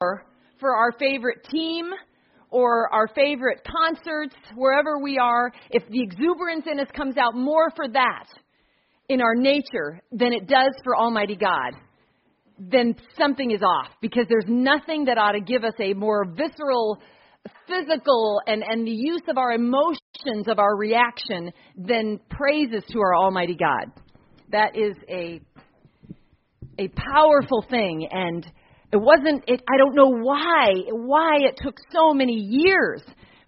for our favorite team or our favorite concerts, wherever we are, if the exuberance in us comes out more for that in our nature than it does for Almighty God, then something is off because there's nothing that ought to give us a more visceral, physical, and, and the use of our emotions of our reaction than praises to our Almighty God. That is a a powerful thing and it wasn't it I don't know why why it took so many years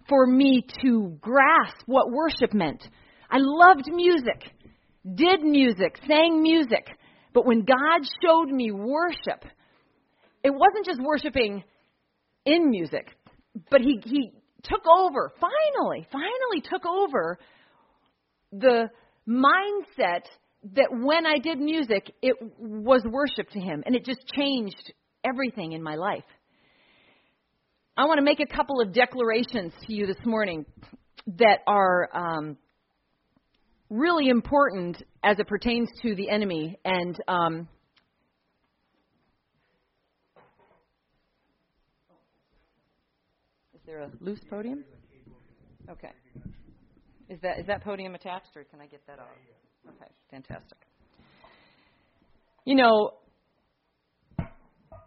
for me to grasp what worship meant. I loved music, did music, sang music, but when God showed me worship, it wasn't just worshiping in music, but he he took over, finally, finally took over the mindset that when I did music, it was worship to him, and it just changed everything in my life. I want to make a couple of declarations to you this morning that are um, really important as it pertains to the enemy. And um, is there a loose podium? Okay. Is that is that podium attached, or can I get that off? Okay, fantastic. You know,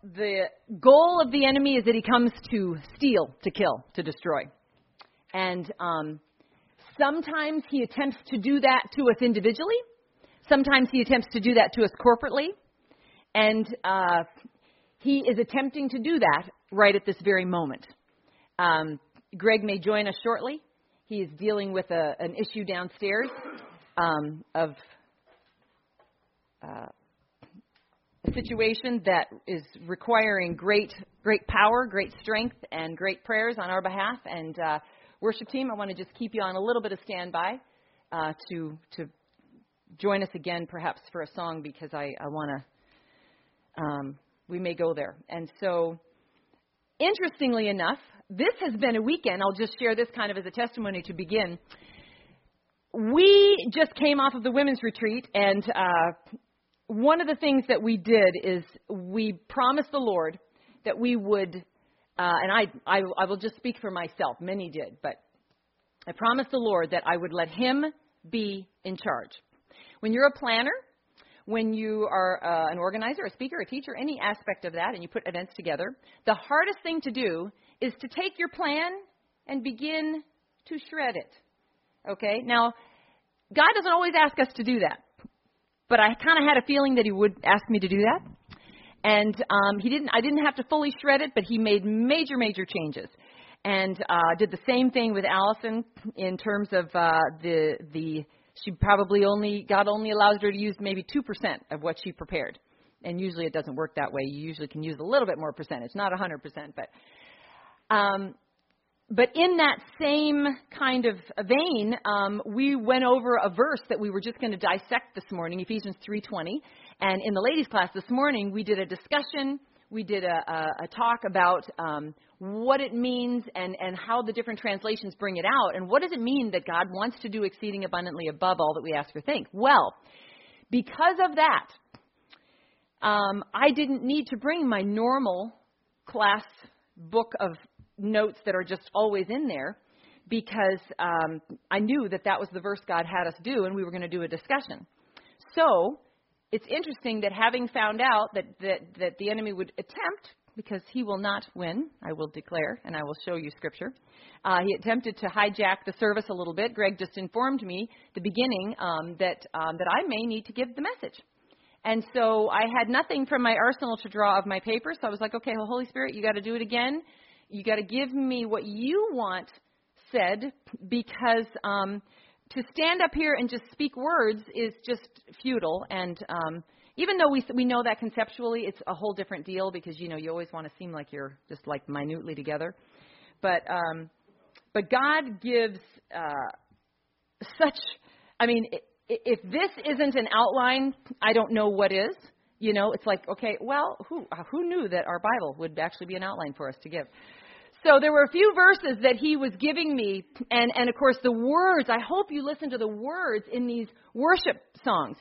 the goal of the enemy is that he comes to steal, to kill, to destroy. And um, sometimes he attempts to do that to us individually. Sometimes he attempts to do that to us corporately. And uh, he is attempting to do that right at this very moment. Um, Greg may join us shortly. He is dealing with a, an issue downstairs um, of uh, situation that is requiring great, great power, great strength, and great prayers on our behalf. And uh, worship team, I want to just keep you on a little bit of standby uh, to to join us again, perhaps for a song, because I, I want to. Um, we may go there, and so interestingly enough, this has been a weekend. I'll just share this kind of as a testimony to begin we just came off of the women's retreat, and uh, one of the things that we did is we promised the Lord that we would, uh, and I, I, I will just speak for myself. Many did, but I promised the Lord that I would let Him be in charge. When you're a planner, when you are uh, an organizer, a speaker, a teacher, any aspect of that, and you put events together, the hardest thing to do is to take your plan and begin to shred it. Okay? Now, God doesn't always ask us to do that. But I kind of had a feeling that he would ask me to do that. And um, he didn't I didn't have to fully shred it, but he made major major changes. And uh, did the same thing with Allison in terms of uh, the the she probably only God only allows her to use maybe 2% of what she prepared. And usually it doesn't work that way. You usually can use a little bit more percentage, not a 100%, but um, but in that same kind of vein, um, we went over a verse that we were just going to dissect this morning, Ephesians 3:20. And in the ladies' class this morning, we did a discussion, we did a, a, a talk about um, what it means and, and how the different translations bring it out, and what does it mean that God wants to do exceeding abundantly above all that we ask or think. Well, because of that, um, I didn't need to bring my normal class book of notes that are just always in there because um, I knew that that was the verse God had us do, and we were going to do a discussion. So it's interesting that having found out that, that, that the enemy would attempt, because he will not win, I will declare, and I will show you scripture. Uh, he attempted to hijack the service a little bit. Greg just informed me the beginning um, that um, that I may need to give the message. And so I had nothing from my arsenal to draw of my paper, so I was like, okay, well, Holy Spirit, you got to do it again. You got to give me what you want said because um, to stand up here and just speak words is just futile. And um, even though we we know that conceptually, it's a whole different deal because you know you always want to seem like you're just like minutely together. But um, but God gives uh, such. I mean, if this isn't an outline, I don't know what is. You know, it's like, okay, well, who who knew that our Bible would actually be an outline for us to give? So there were a few verses that he was giving me, and and of course the words. I hope you listen to the words in these worship songs.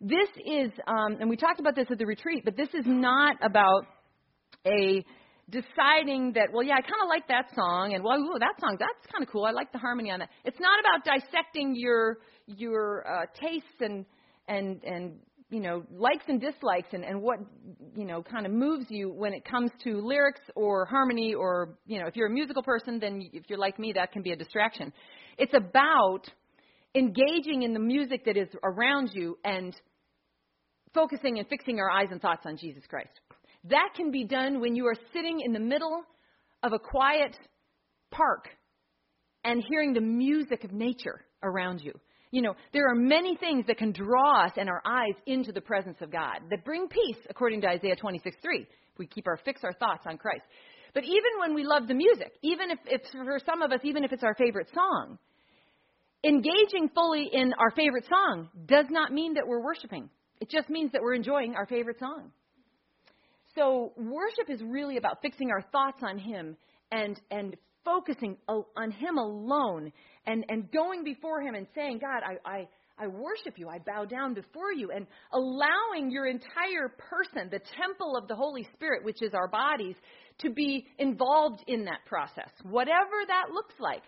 This is, um, and we talked about this at the retreat, but this is not about a deciding that, well, yeah, I kind of like that song, and well, ooh, that song, that's kind of cool. I like the harmony on that. It's not about dissecting your your uh, tastes and and and you know likes and dislikes and and what you know kind of moves you when it comes to lyrics or harmony or you know if you're a musical person then if you're like me that can be a distraction. It's about engaging in the music that is around you and focusing and fixing our eyes and thoughts on Jesus Christ. That can be done when you are sitting in the middle of a quiet park and hearing the music of nature around you you know, there are many things that can draw us and our eyes into the presence of God that bring peace, according to Isaiah 26 3. If we keep our fix our thoughts on Christ. But even when we love the music, even if it's for some of us, even if it's our favorite song, engaging fully in our favorite song does not mean that we're worshiping. It just means that we're enjoying our favorite song. So worship is really about fixing our thoughts on Him and and focusing on Him alone and, and going before Him and saying, God, I, I, I worship you. I bow down before you. And allowing your entire person, the temple of the Holy Spirit, which is our bodies, to be involved in that process, whatever that looks like.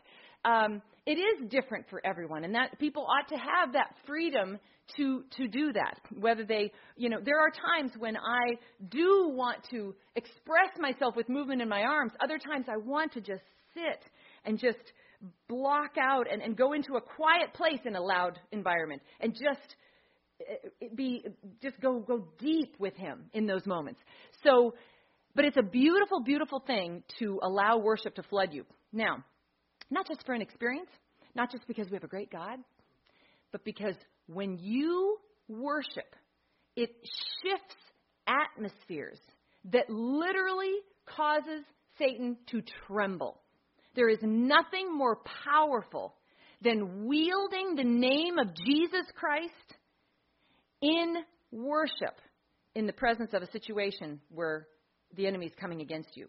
Um, it is different for everyone, and that people ought to have that freedom to to do that. Whether they, you know, there are times when I do want to express myself with movement in my arms. Other times I want to just sit and just block out and, and go into a quiet place in a loud environment and just eh, be just go go deep with him in those moments. So, but it's a beautiful, beautiful thing to allow worship to flood you. Now, not just for an experience, not just because we have a great God, but because when you worship, it shifts atmospheres that literally causes Satan to tremble. There is nothing more powerful than wielding the name of Jesus Christ in worship in the presence of a situation where the enemy is coming against you.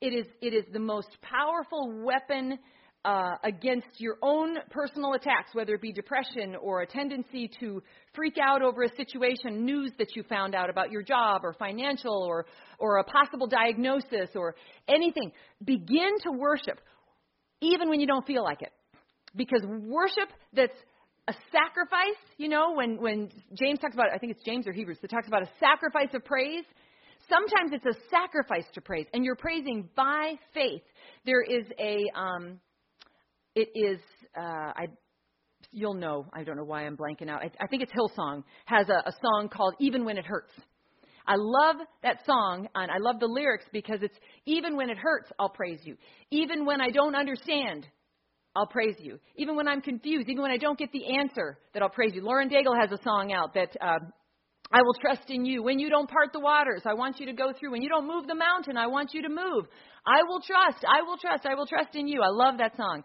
It is, it is the most powerful weapon uh, against your own personal attacks, whether it be depression or a tendency to freak out over a situation, news that you found out about your job or financial or, or a possible diagnosis or anything. Begin to worship even when you don't feel like it. Because worship that's a sacrifice, you know, when, when James talks about, I think it's James or Hebrews that talks about a sacrifice of praise. Sometimes it's a sacrifice to praise, and you're praising by faith. There is a, um, it is, uh, I, you'll know. I don't know why I'm blanking out. I, I think it's Hillsong has a, a song called "Even When It Hurts." I love that song, and I love the lyrics because it's even when it hurts, I'll praise you. Even when I don't understand, I'll praise you. Even when I'm confused, even when I don't get the answer, that I'll praise you. Lauren Daigle has a song out that uh, I will trust in you. When you don't part the waters, I want you to go through. When you don't move the mountain, I want you to move. I will trust. I will trust. I will trust in you. I love that song.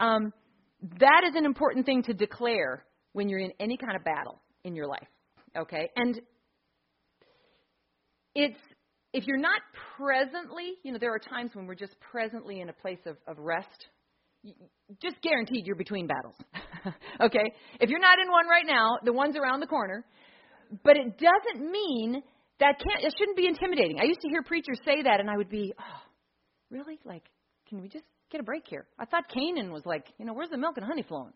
Um, that is an important thing to declare when you're in any kind of battle in your life. Okay? And it's if you're not presently, you know, there are times when we're just presently in a place of, of rest. Just guaranteed you're between battles. okay? If you're not in one right now, the one's around the corner. But it doesn't mean that can't it shouldn't be intimidating. I used to hear preachers say that and I would be, Oh, really? Like, can we just get a break here? I thought Canaan was like, you know, where's the milk and honey flowing?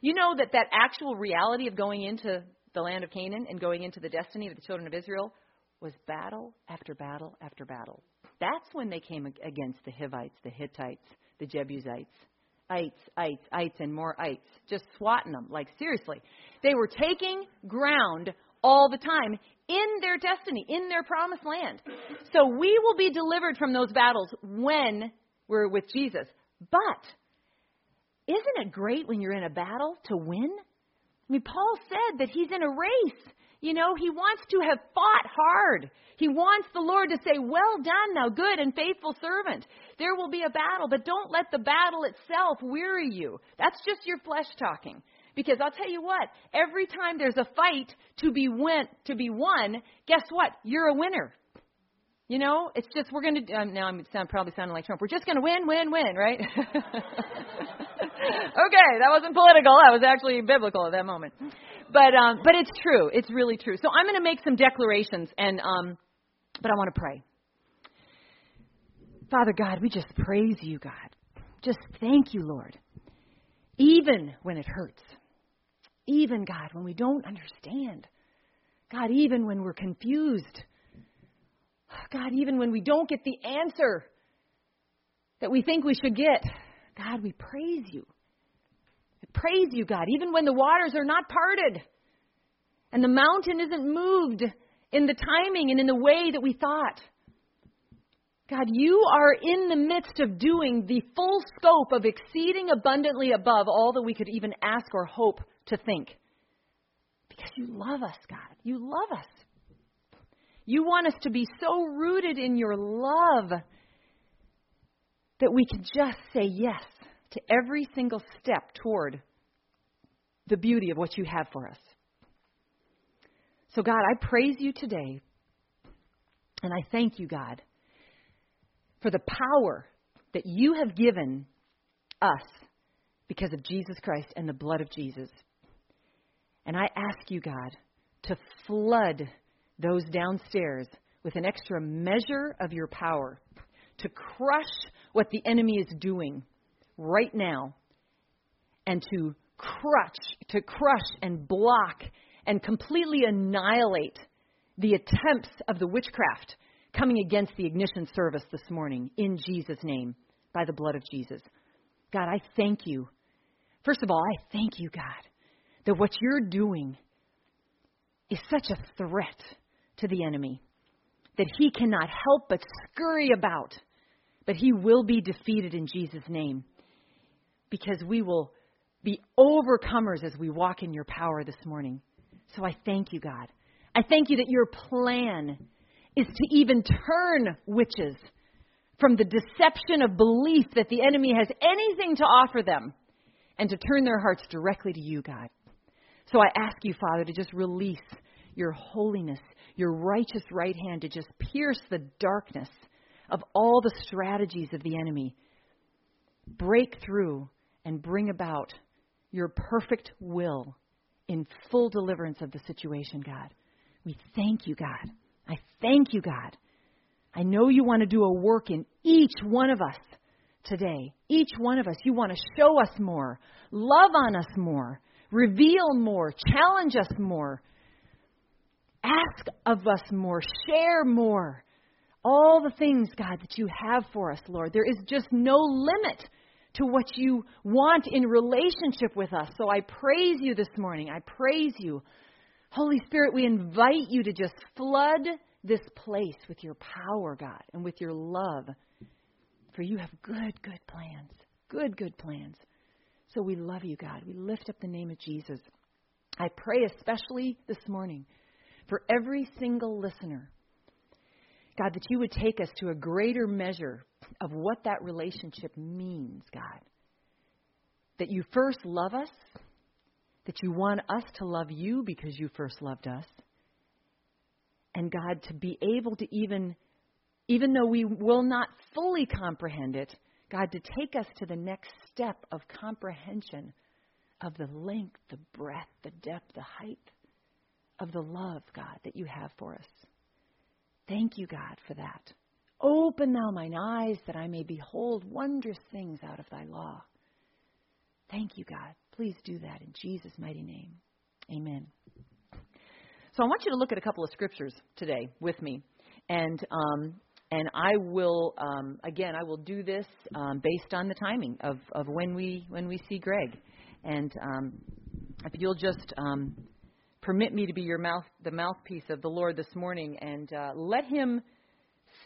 You know that that actual reality of going into the land of Canaan and going into the destiny of the children of Israel was battle after battle after battle. That's when they came against the Hivites, the Hittites, the Jebusites. Ites, ites, ites, and more ites. Just swatting them. Like, seriously. They were taking ground all the time in their destiny, in their promised land. So we will be delivered from those battles when we're with Jesus. But isn't it great when you're in a battle to win? I mean, Paul said that he's in a race. You know, he wants to have fought hard. He wants the Lord to say, Well done, thou good and faithful servant. There will be a battle, but don't let the battle itself weary you. That's just your flesh talking. Because I'll tell you what, every time there's a fight to be win, to be won, guess what? You're a winner. You know, it's just we're going to. Um, now I'm sound, probably sounding like Trump. We're just going to win, win, win, right? okay, that wasn't political. That was actually biblical at that moment but um, but it's true. It's really true. So I'm going to make some declarations, and um, but I want to pray. Father God, we just praise you, God. Just thank you, Lord. Even when it hurts. Even, God, when we don't understand. God, even when we're confused. Oh, God, even when we don't get the answer that we think we should get. God, we praise you. We praise you, God, even when the waters are not parted and the mountain isn't moved in the timing and in the way that we thought. God, you are in the midst of doing the full scope of exceeding abundantly above all that we could even ask or hope to think. Because you love us, God. You love us. You want us to be so rooted in your love that we can just say yes to every single step toward the beauty of what you have for us. So, God, I praise you today. And I thank you, God for the power that you have given us because of Jesus Christ and the blood of Jesus. And I ask you, God, to flood those downstairs with an extra measure of your power to crush what the enemy is doing right now and to crush to crush and block and completely annihilate the attempts of the witchcraft coming against the ignition service this morning in Jesus' name by the blood of Jesus. God, I thank you. First of all, I thank you, God, that what you're doing is such a threat to the enemy that he cannot help but scurry about, but he will be defeated in Jesus' name because we will be overcomers as we walk in your power this morning. So I thank you, God. I thank you that your plan is to even turn witches from the deception of belief that the enemy has anything to offer them and to turn their hearts directly to you, God. So I ask you, Father, to just release your holiness, your righteous right hand to just pierce the darkness of all the strategies of the enemy. Break through and bring about your perfect will in full deliverance of the situation, God. We thank you, God. I thank you, God. I know you want to do a work in each one of us today. Each one of us. You want to show us more, love on us more, reveal more, challenge us more, ask of us more, share more. All the things, God, that you have for us, Lord. There is just no limit to what you want in relationship with us. So I praise you this morning. I praise you. Holy Spirit, we invite you to just flood this place with your power, God, and with your love. For you have good, good plans. Good, good plans. So we love you, God. We lift up the name of Jesus. I pray especially this morning for every single listener. God, that you would take us to a greater measure of what that relationship means, God. That you first love us, that you want us to love you because you first loved us. And God, to be able to even, even though we will not fully comprehend it, God, to take us to the next step of comprehension of the length, the breadth, the depth, the height of the love, God, that you have for us. Thank you, God, for that. Open thou mine eyes that I may behold wondrous things out of thy law. Thank you, God. Please do that in Jesus' mighty name. Amen. So I want you to look at a couple of scriptures today with me, and um, and I will um, again I will do this um, based on the timing of, of when we when we see Greg, and um, if you'll just um, permit me to be your mouth the mouthpiece of the Lord this morning, and uh, let Him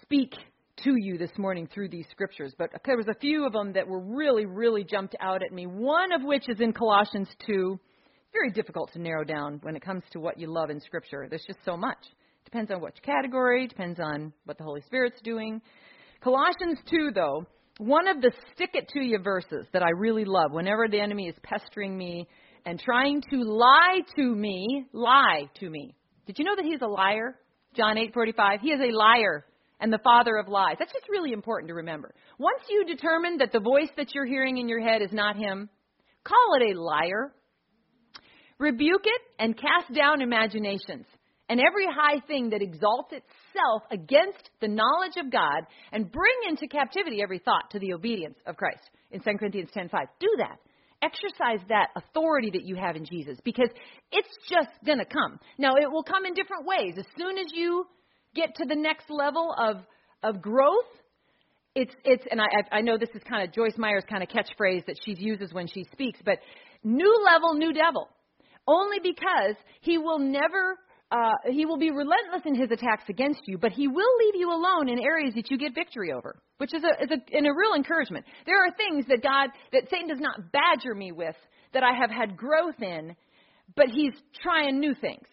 speak to you this morning through these scriptures, but there was a few of them that were really, really jumped out at me. One of which is in Colossians 2. Very difficult to narrow down when it comes to what you love in Scripture. There's just so much. Depends on which category, depends on what the Holy Spirit's doing. Colossians 2, though, one of the stick it to you verses that I really love whenever the enemy is pestering me and trying to lie to me, lie to me. Did you know that he's a liar? John 8:45. He is a liar and the father of lies. That's just really important to remember. Once you determine that the voice that you're hearing in your head is not him, call it a liar. Rebuke it and cast down imaginations and every high thing that exalts itself against the knowledge of God and bring into captivity every thought to the obedience of Christ. In 2 Corinthians 10:5. Do that. Exercise that authority that you have in Jesus because it's just going to come. Now, it will come in different ways. As soon as you get to the next level of of growth, it's it's and I I know this is kind of Joyce Meyer's kind of catchphrase that she uses when she speaks, but new level, new devil. Only because he will never uh, he will be relentless in his attacks against you, but he will leave you alone in areas that you get victory over, which is a is a, in a real encouragement. There are things that God that Satan does not badger me with that I have had growth in, but he's trying new things.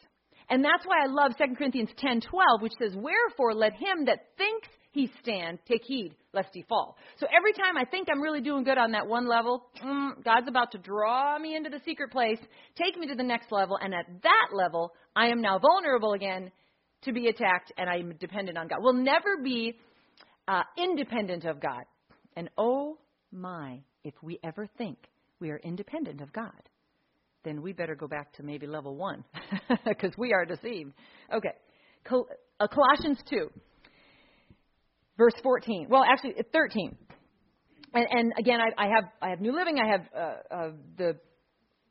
And that's why I love 2 Corinthians 10:12, which says, "Wherefore let him that thinks he stand take heed lest he fall." So every time I think I'm really doing good on that one level, mm, God's about to draw me into the secret place, take me to the next level, and at that level, I am now vulnerable again to be attacked, and I'm dependent on God. We'll never be uh, independent of God. And oh my, if we ever think we are independent of God then we better go back to maybe level one because we are deceived. Okay, Col- uh, Colossians 2, verse 14. Well, actually, 13. And, and again, I, I, have I have New Living, I have uh, uh, the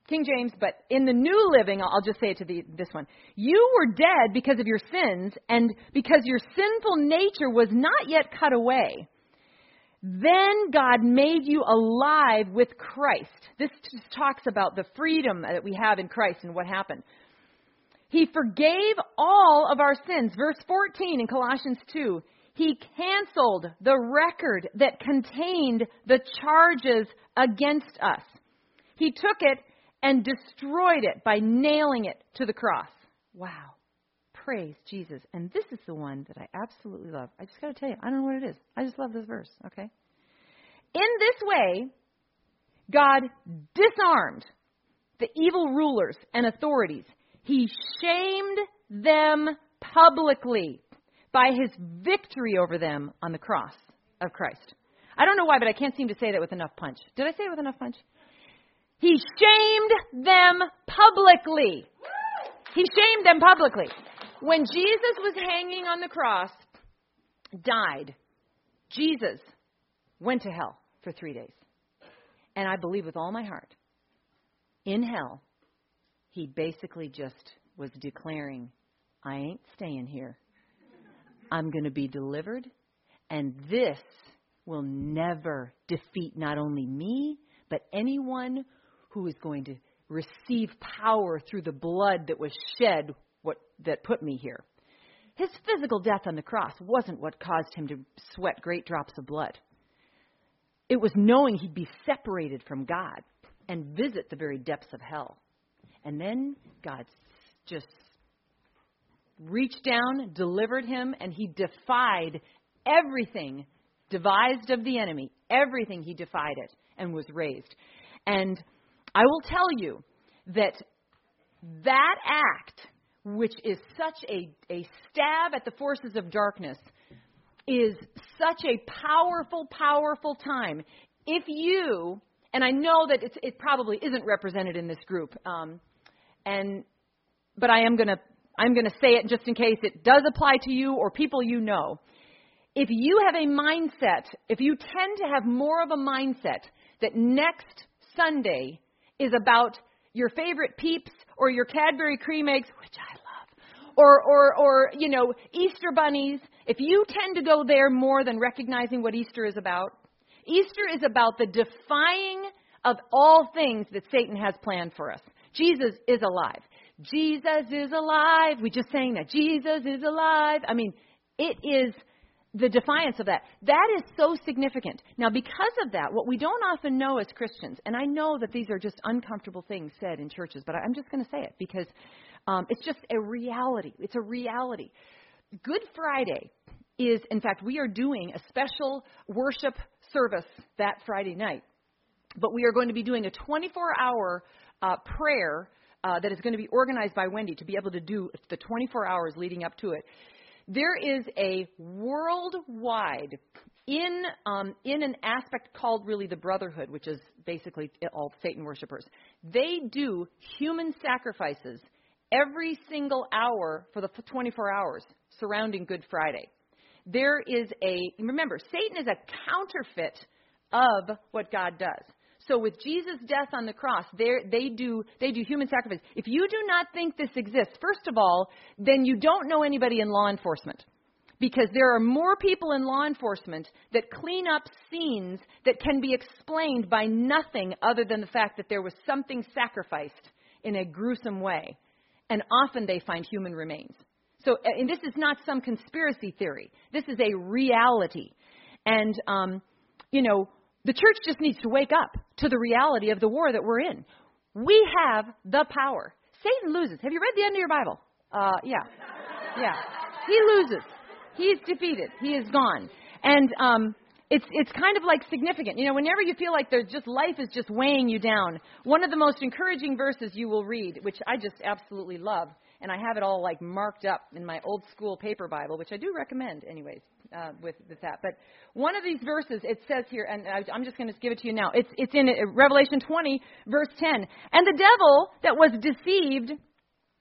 King James, but in the New Living, I'll just say it to the, this one. You were dead because of your sins, and because your sinful nature was not yet cut away. Then God made you alive with Christ. This just talks about the freedom that we have in Christ and what happened. He forgave all of our sins. Verse 14 in Colossians 2. He canceled the record that contained the charges against us. He took it and destroyed it by nailing it to the cross. Wow. Praise Jesus. And this is the one that I absolutely love. I just got to tell you, I don't know what it is. I just love this verse, okay? In this way, God disarmed the evil rulers and authorities. He shamed them publicly by his victory over them on the cross of Christ. I don't know why, but I can't seem to say that with enough punch. Did I say it with enough punch? He shamed them publicly. He shamed them publicly. When Jesus was hanging on the cross, died, Jesus went to hell for three days. And I believe with all my heart, in hell, he basically just was declaring, I ain't staying here. I'm going to be delivered, and this will never defeat not only me, but anyone who is going to receive power through the blood that was shed what, that put me here. His physical death on the cross wasn't what caused him to sweat great drops of blood. It was knowing he'd be separated from God and visit the very depths of hell. And then God just reached down, delivered him, and he defied everything devised of the enemy. Everything he defied it and was raised. And I will tell you that that act, which is such a, a stab at the forces of darkness, is such a powerful, powerful time. If you, and I know that it probably isn't represented in this group, um, and but I am gonna I'm gonna say it just in case it does apply to you or people you know. If you have a mindset, if you tend to have more of a mindset that next Sunday is about your favorite peeps or your Cadbury cream eggs, which I love, or, or, or, you know, Easter bunnies, if you tend to go there more than recognizing what Easter is about, Easter is about the defying of all things that Satan has planned for us. Jesus is alive. Jesus is alive. We just sang that. Jesus is alive. I mean, it is the defiance of that. That is so significant. Now, because of that, what we don't often know as Christians, and I know that these are just uncomfortable things said in churches, but I'm just going to say it because um, it's just a reality. It's a reality. Good Friday is, in fact, we are doing a special worship service that Friday night. But we are going to be doing a 24 hour uh, prayer uh, that is going to be organized by Wendy to be able to do the 24 hours leading up to it. There is a worldwide in um, in an aspect called really the brotherhood, which is basically all Satan worshippers. They do human sacrifices every single hour for the 24 hours. surrounding Good Friday. There is a, remember, Satan is a counterfeit of what God does. So with Jesus' death on the cross, they do they do human sacrifice. If you do not think this exists, first of all, then you don't know anybody in law enforcement. Because there are more people in law enforcement that clean up scenes that can be explained by nothing other than the fact that there was something sacrificed in a gruesome way. And often they find human remains. So, and this is not some conspiracy theory. This is a reality. And, um, you know, the church just needs to wake up to the reality of the war that we're in. We have the power. Satan loses. Have you read the end of your Bible? Uh, yeah. Yeah. He loses. He's defeated. He is gone. And um, it's it's kind of like significant. You know, whenever you feel like there's just life is just weighing you down, one of the most encouraging verses you will read, which I just absolutely love, and I have it all like marked up in my old school paper Bible, which I do recommend, anyways, uh, with, with that. But one of these verses, it says here, and I, I'm just going to give it to you now. It's it's in Revelation 20, verse 10. And the devil that was deceived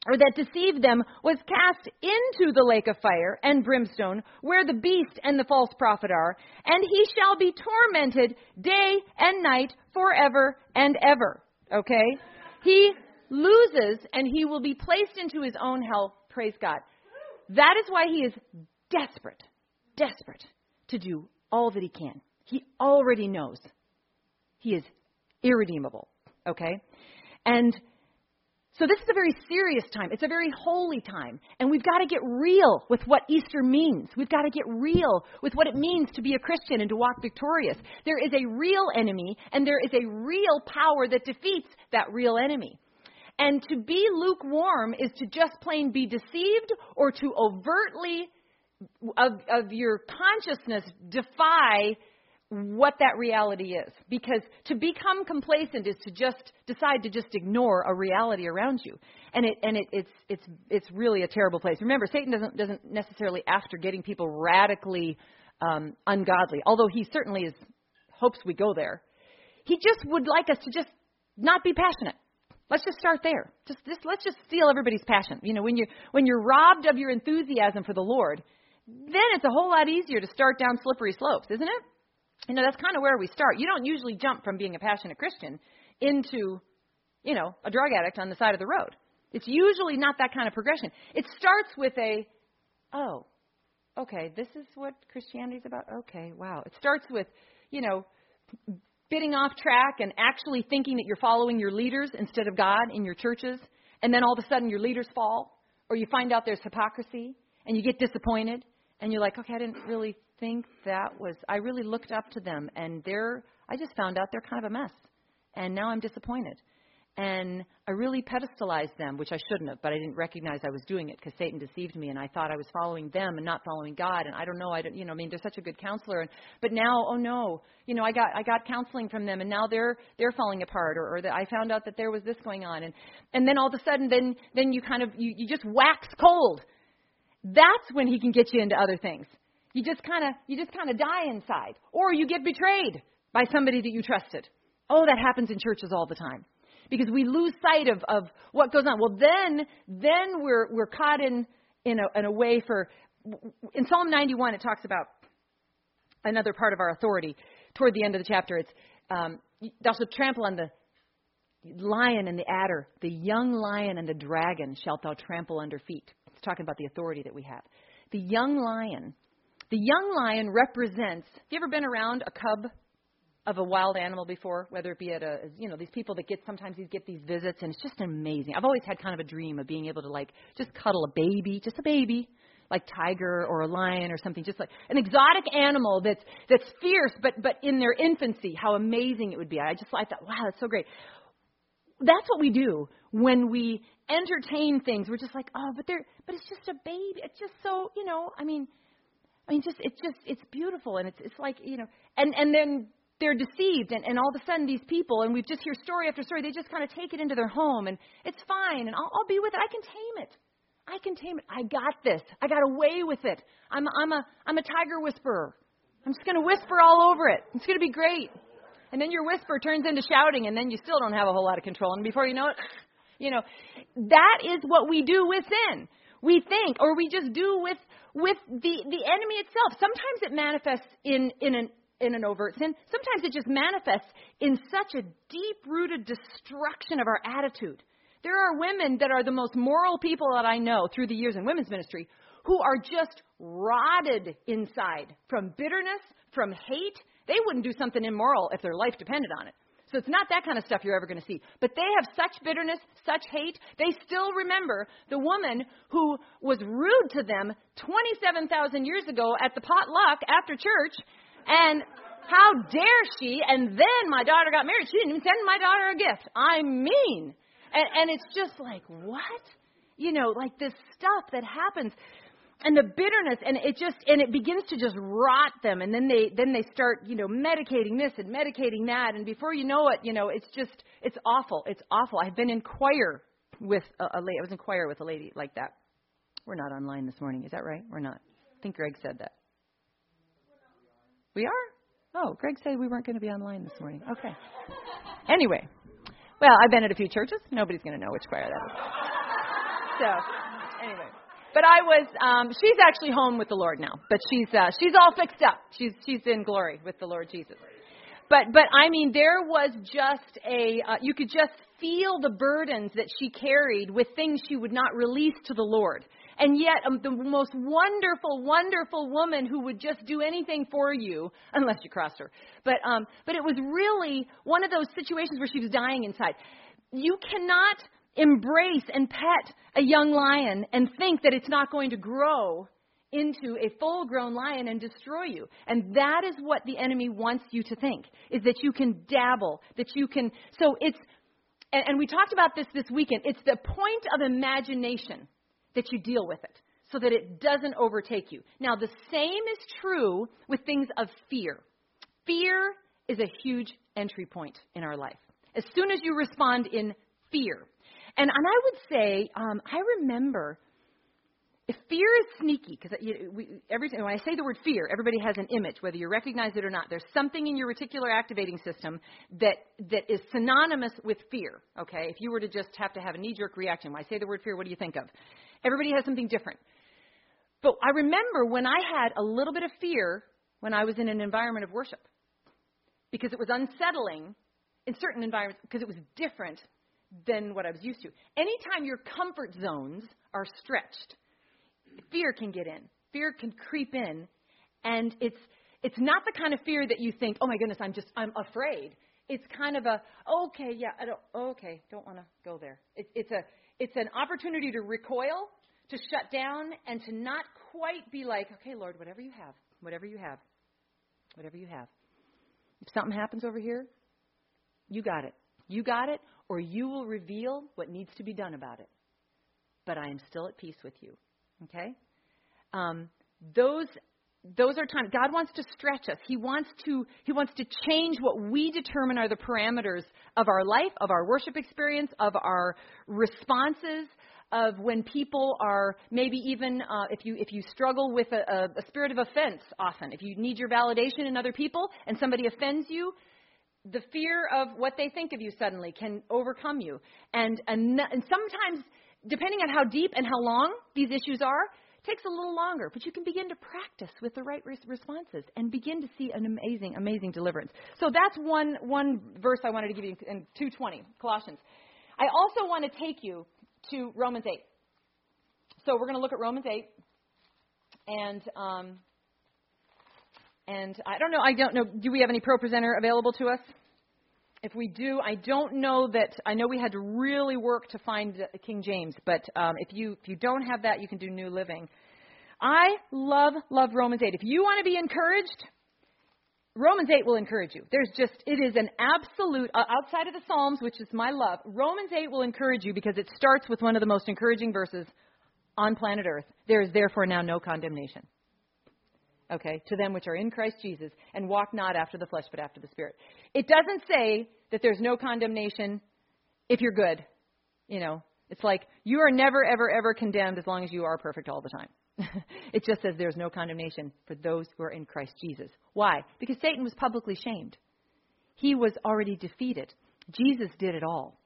or that deceived them was cast into the lake of fire and brimstone, where the beast and the false prophet are, and he shall be tormented day and night forever and ever. Okay? He loses and he will be placed into his own hell. Praise God. That is why he is desperate, desperate to do all that he can. He already knows he is irredeemable. Okay? And so this is a very serious time. It's a very holy time. And we've got to get real with what Easter means. We've got to get real with what it means to be a Christian and to walk victorious. There is a real enemy, and there is a real power that defeats that real enemy. And to be lukewarm is to just plain be deceived or to overtly, of, of your consciousness, defy what that reality is. Because to become complacent is to just decide to just ignore a reality around you. And it and it, it's it's it's really a terrible place. Remember, Satan doesn't doesn't necessarily after getting people radically um, ungodly, although he certainly is hopes we go there. He just would like us to just not be passionate. Let's just start there. Just, just let's just steal everybody's passion. You know, when you when you're robbed of your enthusiasm for the Lord, then it's a whole lot easier to start down slippery slopes, isn't it? You know, that's kind of where we start. You don't usually jump from being a passionate Christian into, you know, a drug addict on the side of the road. It's usually not that kind of progression. It starts with a, oh, okay, this is what Christianity is about. Okay, wow. It starts with, you know, getting off track and actually thinking that you're following your leaders instead of God in your churches, and then all of a sudden your leaders fall, or you find out there's hypocrisy, and you get disappointed, and you're like, okay, I didn't really think that was, I really looked up to them, and they're, I just found out they're kind of a mess, and now I'm disappointed and I really pedestalized them, which I shouldn't have, but I didn't recognize I was doing it because Satan deceived me, and I thought I was following them and not following God. And I don't know, I don't, you know, I mean, they're such a good counselor, and but now, oh no, you know, I got I got counseling from them, and now they're they're falling apart, or, or that I found out that there was this going on, and and then all of a sudden, then then you kind of you you just wax cold. That's when he can get you into other things. You just kind of you just kind of die inside, or you get betrayed by somebody that you trusted. Oh, that happens in churches all the time because we lose sight of, of what goes on. Well, then, then we're, we're caught in, in, a, in a way for, in Psalm 91, it talks about another part of our authority. Toward the end of the chapter, it's, um, thou shalt trample on the lion and the adder, the young lion and the dragon shalt thou trample under feet. Talking about the authority that we have. The young lion, the young lion represents. Have you ever been around a cub of a wild animal before, whether it be at a, you know, these people that get sometimes these get these visits, and it's just amazing. I've always had kind of a dream of being able to like just cuddle a baby, just a baby, like tiger or a lion or something, just like an exotic animal that's that's fierce, but but in their infancy, how amazing it would be. I just I thought, wow, that's so great. That's what we do when we entertain things. We're just like, oh, but they're, but it's just a baby. It's just so, you know, I mean, I mean, just it's just it's beautiful, and it's it's like you know, and and then they're deceived and, and all of a sudden these people and we just hear story after story they just kind of take it into their home and it's fine and I'll, I'll be with it. I can tame it. I can tame it. I got this. I got away with it. I'm i'm a i'm a tiger whisperer. I'm just going to whisper all over it. It's going to be great. And then your whisper turns into shouting and then you still don't have a whole lot of control. And before you know it you know that is what we do with sin we think or we just do with with the, the enemy itself. Sometimes it manifests in, in, an, in an overt sin. Sometimes it just manifests in such a deep rooted destruction of our attitude. There are women that are the most moral people that I know through the years in women's ministry who are just rotted inside from bitterness, from hate. They wouldn't do something immoral if their life depended on it. So it's not that kind of stuff you're ever going to see. But they have such bitterness, such hate. They still remember the woman who was rude to them 27,000 years ago at the potluck after church. And how dare she? And then my daughter got married. She didn't even send my daughter a gift. I mean. And, and it's just like, what? You know, like this stuff that happens and the bitterness and it just and it begins to just rot them. And then they then they start you know medicating this and medicating that. And before you know it you know it's just it's awful. It's awful. I've been in choir with a, a lady i was in choir with a lady like that. We're not online this morning. Is that right? We're not. I think greg said that. We are? Oh greg said we weren't going to be online this morning. Okay. Anyway well i've been at a few churches. Nobody's going to know which choir that is. So but I was, um, she's actually home with the Lord now. But she's, uh, she's all fixed up. She's, she's in glory with the Lord Jesus. But, but I mean, there was just a, uh, you could just feel the burdens that she carried with things she would not release to the Lord. And yet, um, the most wonderful, wonderful woman who would just do anything for you, unless you crossed her. But, um, but it was really one of those situations where she was dying inside. You cannot embrace and pet a young lion and think that it's not going to grow into a full grown lion and destroy you. And that is what the enemy wants you to think, is that you can dabble, that you can. So it's, and, and we talked about this this weekend, it's the point of imagination that you deal with it so that it doesn't overtake you. Now, the same is true with things of fear. Fear is a huge entry point in our life. As soon as you respond in fear, and, and I would say, um, I remember if fear is sneaky, because every time when I say the word fear, everybody has an image, whether you recognize it or not. There's something in your reticular activating system that that is synonymous with fear. Okay, if you were to just have to have a knee-jerk reaction, when I say the word fear, what do you think of? Everybody has something different. But I remember when I had a little bit of fear when I was in an environment of worship, because it was unsettling in certain environments, because it was different than what I was used to. Anytime your comfort zones are stretched, fear can get in. Fear can creep in, and it's it's not the kind of fear that you think, "Oh my goodness, I'm just I'm afraid." It's kind of a, "Okay, yeah, I don't okay, don't want to go there." It, it's a it's an opportunity to recoil, to shut down, and to not quite be like, "Okay, Lord, whatever you have, whatever you have, whatever you have." If something happens over here, you got it. You got it, or you will reveal what needs to be done about it. But I am still at peace with you. Okay? Um, those those are times God wants to stretch us. He wants to He wants to change what we determine are the parameters of our life, of our worship experience, of our responses, of when people are maybe even uh, if you if you struggle with a, a, a spirit of offense often, if you need your validation in other people and somebody offends you, the fear of what they think of you suddenly can overcome you. And, and, and sometimes, depending on how deep and how long these issues are, takes a little longer, but you can begin to practice with the right responses and begin to see an amazing, amazing deliverance. So that's one, one verse I wanted to give you in 220, Colossians. I also want to take you to Romans 8. So we're going to look at Romans 8. And um, and I don't know, I don't know, do we have any ProPresenter available to us? If we do, I don't know that, I know we had to really work to find King James, but um, if, you, if you don't have that, you can do New Living. I love, love Romans 8. If you want to be encouraged, Romans 8 will encourage you. There's just, it is an absolute, outside of the Psalms, which is my love, Romans 8 will encourage you because it starts with one of the most encouraging verses on planet Earth. There is therefore now no condemnation okay, to them which are in Christ Jesus, and walk not after the flesh, but after the Spirit. It doesn't say that there's no condemnation if you're good. You know, it's like you are never, ever, ever condemned as long as you are perfect all the time. it just says there's no condemnation for those who are in Christ Jesus. Why? Because Satan was publicly shamed. He was already defeated. Jesus did it all.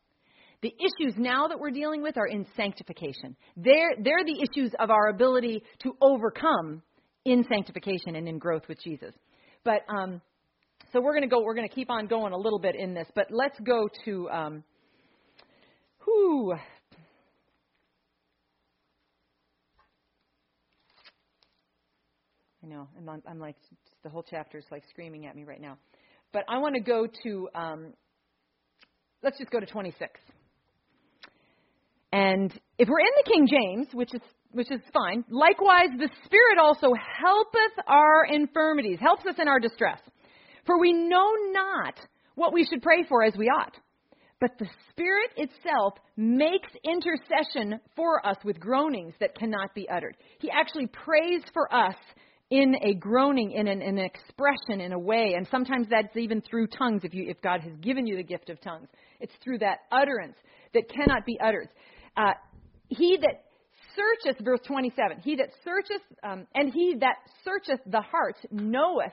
The issues now that we're dealing with are in sanctification. They're, they're the issues of our ability to overcome in sanctification and in growth with Jesus. But um, so we're going to go. We're going to keep on going a little bit in this. But let's go to. Um, whoo, I know. I'm, I'm like, the whole chapter is like screaming at me right now. But I want to go to, um, let's just go to 26. And if we're in the King James, which is which is fine. Likewise, the Spirit also helpeth our infirmities, helps us in our distress. For we know not what we should pray for as we ought. But the Spirit itself makes intercession for us with groanings that cannot be uttered. He actually prays for us in a groaning, in an, an, expression, in a way, and sometimes that's even through tongues. If you, if God has given you the gift of tongues, it's through that utterance that cannot be uttered. Uh, he that searcheth, verse 27, he that searcheth, um, and he that searcheth the hearts knoweth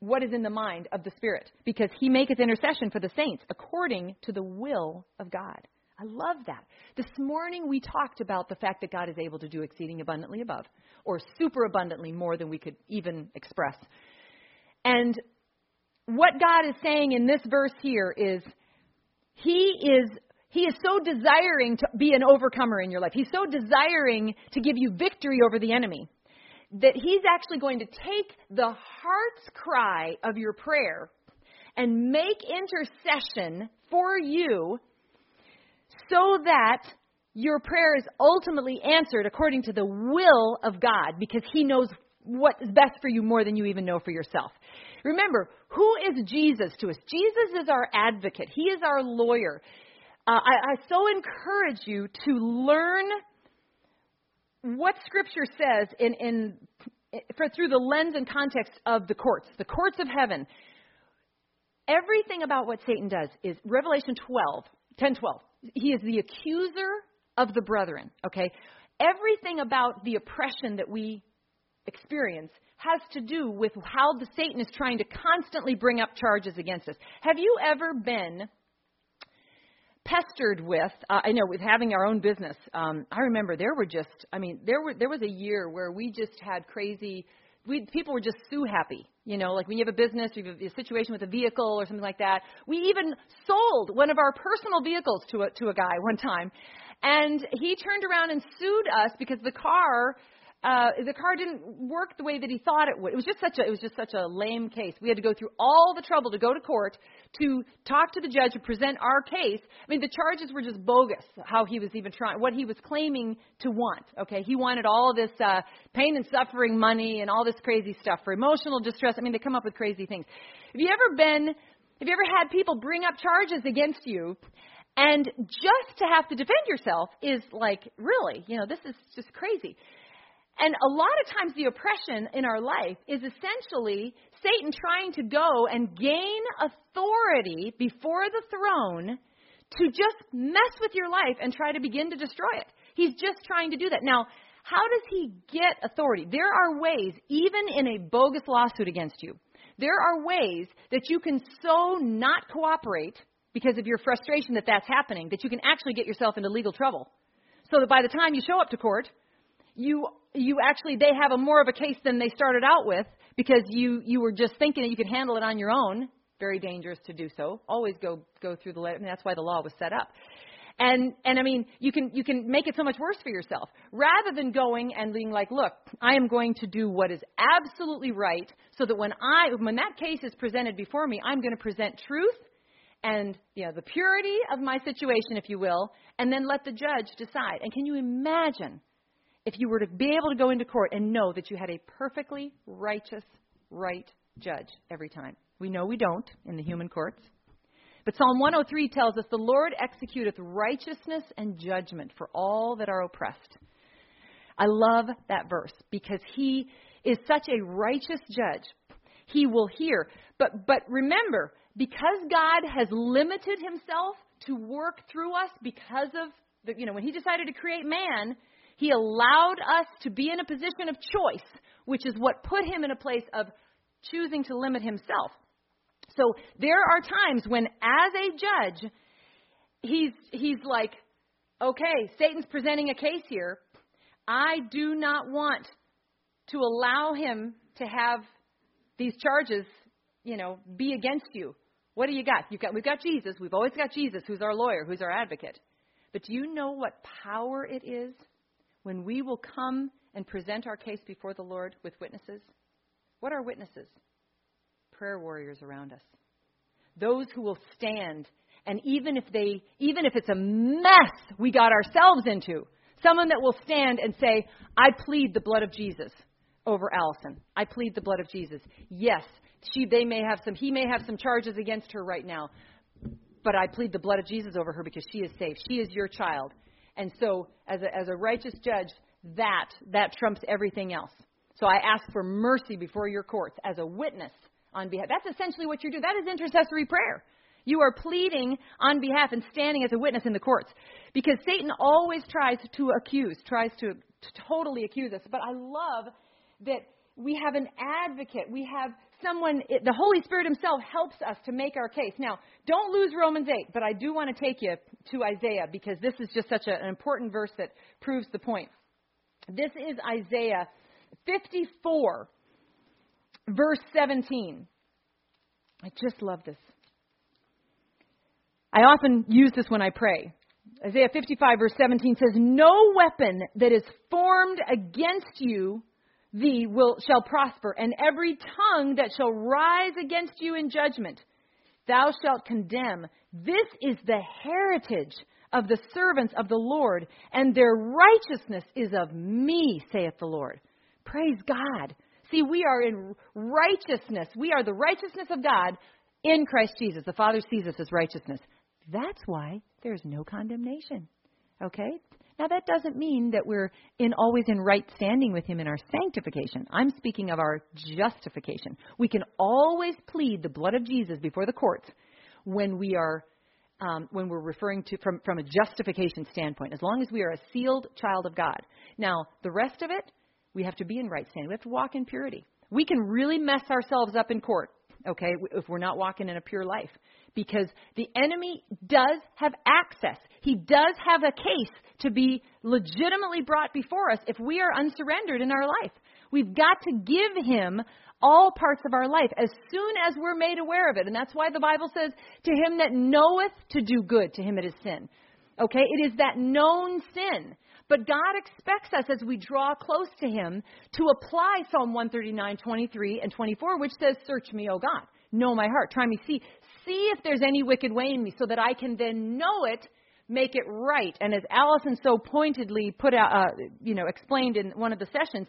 what is in the mind of the Spirit, because he maketh intercession for the saints according to the will of God. I love that. This morning we talked about the fact that God is able to do exceeding abundantly above, or super abundantly more than we could even express. And what God is saying in this verse here is He is he is so desiring to be an overcomer in your life. He's so desiring to give you victory over the enemy that he's actually going to take the heart's cry of your prayer and make intercession for you so that your prayer is ultimately answered according to the will of God because He knows what is best for you more than you even know for yourself. Remember, who is Jesus to us? Jesus is our advocate, He is our lawyer. Uh, I, I so encourage you to learn what Scripture says in, in, for, through the lens and context of the courts, the courts of heaven. Everything about what Satan does is Revelation 12, 10, 12 he is the accuser of the brethren, okay? Everything about the oppression that we experience has to do with how the Satan is trying to constantly bring up charges against us. Have you ever been pestered with uh, I know with having our own business um I remember there were just I mean there were there was a year where we just had crazy we people were just sue happy. You know, like when you have a business, you have a situation with a vehicle or something like that. We even sold one of our personal vehicles to a to a guy one time, and he turned around and sued us because the car uh, the car didn't work the way that he thought it would. It was just such a it was just such a lame case. We had to go through all the trouble to go to court to talk to the judge to present our case. I mean, the charges were just bogus. How he was even trying, what he was claiming to want. Okay, he wanted all this uh, pain and suffering money and all this crazy stuff for emotional distress. I mean, they come up with crazy things. Have you ever been? Have you ever had people bring up charges against you? And just to have to defend yourself is like, really, you know, this is just crazy. And a lot of times the oppression in our life is essentially Satan trying to go and gain authority before the throne to just mess with your life and try to begin to destroy it. He's just trying to do that. Now, how does he get authority? There are ways, even in a bogus lawsuit against you, there are ways that you can so not cooperate because of your frustration that that's happening that you can actually get yourself into legal trouble. So that by the time you show up to court, you you actually they have a more of a case than they started out with because you you were just thinking that you could handle it on your own. Very dangerous to do so. Always go go through the. I mean, that's why the law was set up. And and I mean, you can you can make it so much worse for yourself rather than going and being like, look, I am going to do what is absolutely right, so that when I when that case is presented before me, I'm going to present truth and you know the purity of my situation, if you will, and then let the judge decide. And can you imagine? If you were to be able to go into court and know that you had a perfectly righteous, right judge every time. We know we don't in the human courts. But Psalm 103 tells us the Lord executeth righteousness and judgment for all that are oppressed. I love that verse because he is such a righteous judge. He will hear. But but remember, because God has limited himself to work through us because of the, you know, when he decided to create man, he allowed us to be in a position of choice, which is what put him in a place of choosing to limit himself. So there are times when, as a judge, he's he's like, okay, Satan's presenting a case here. I do not want to allow him to have these charges, you know, be against you. What do you got? You've got we've got Jesus. We've always got Jesus, who's our lawyer, who's our advocate. But do you know what power it is when we will come and present our case before the Lord with witnesses? What are witnesses? Prayer warriors around us. Those who will stand and even if they even if it's a mess we got ourselves into, someone that will stand and say, "I plead the blood of Jesus over Allison. I plead the blood of Jesus." Yes, she they may have some he may have some charges against her right now, but I plead the blood of Jesus over her because she is safe. She is your child. And so as a as a righteous judge, that that trumps everything else. So I ask for mercy before your courts as a witness on behalf. That's essentially what you do. That is intercessory prayer. You are pleading on behalf and standing as a witness in the courts. Because Satan always tries to accuse, tries to, to totally accuse us. But I love that we have an advocate. We have someone, the Holy Spirit Himself helps us to make our case. Now, don't lose Romans 8, but I do want to take you to Isaiah because this is just such a, an important verse that proves the point. This is Isaiah 54, verse 17. I just love this. I often use this when I pray. Isaiah 55, verse 17 says, No weapon that is formed against you thee will shall prosper, and every tongue that shall rise against you in judgment thou shalt condemn. This is the heritage of the servants of the Lord, and their righteousness is of me, saith the Lord. Praise God. See, we are in righteousness. We are the righteousness of God in Christ Jesus. The Father sees us as righteousness. That's why there's no condemnation. Okay? Now that doesn't mean that we're in always in right standing with him in our sanctification. I'm speaking of our justification. We can always plead the blood of Jesus before the courts when we are um, when we're referring to from from a justification standpoint. As long as we are a sealed child of God. Now the rest of it, we have to be in right standing. We have to walk in purity. We can really mess ourselves up in court, okay, if we're not walking in a pure life because the enemy does have access. He does have a case to be legitimately brought before us if we are unsurrendered in our life. We've got to give him all parts of our life as soon as we're made aware of it. And that's why the Bible says, To him that knoweth to do good, to him it is sin. Okay? It is that known sin. But God expects us as we draw close to him to apply Psalm 139, 23, and 24, which says, Search me, O God. Know my heart. Try me. See, see if there's any wicked way in me so that I can then know it, make it right. And as Allison so pointedly put out, uh, you know, explained in one of the sessions,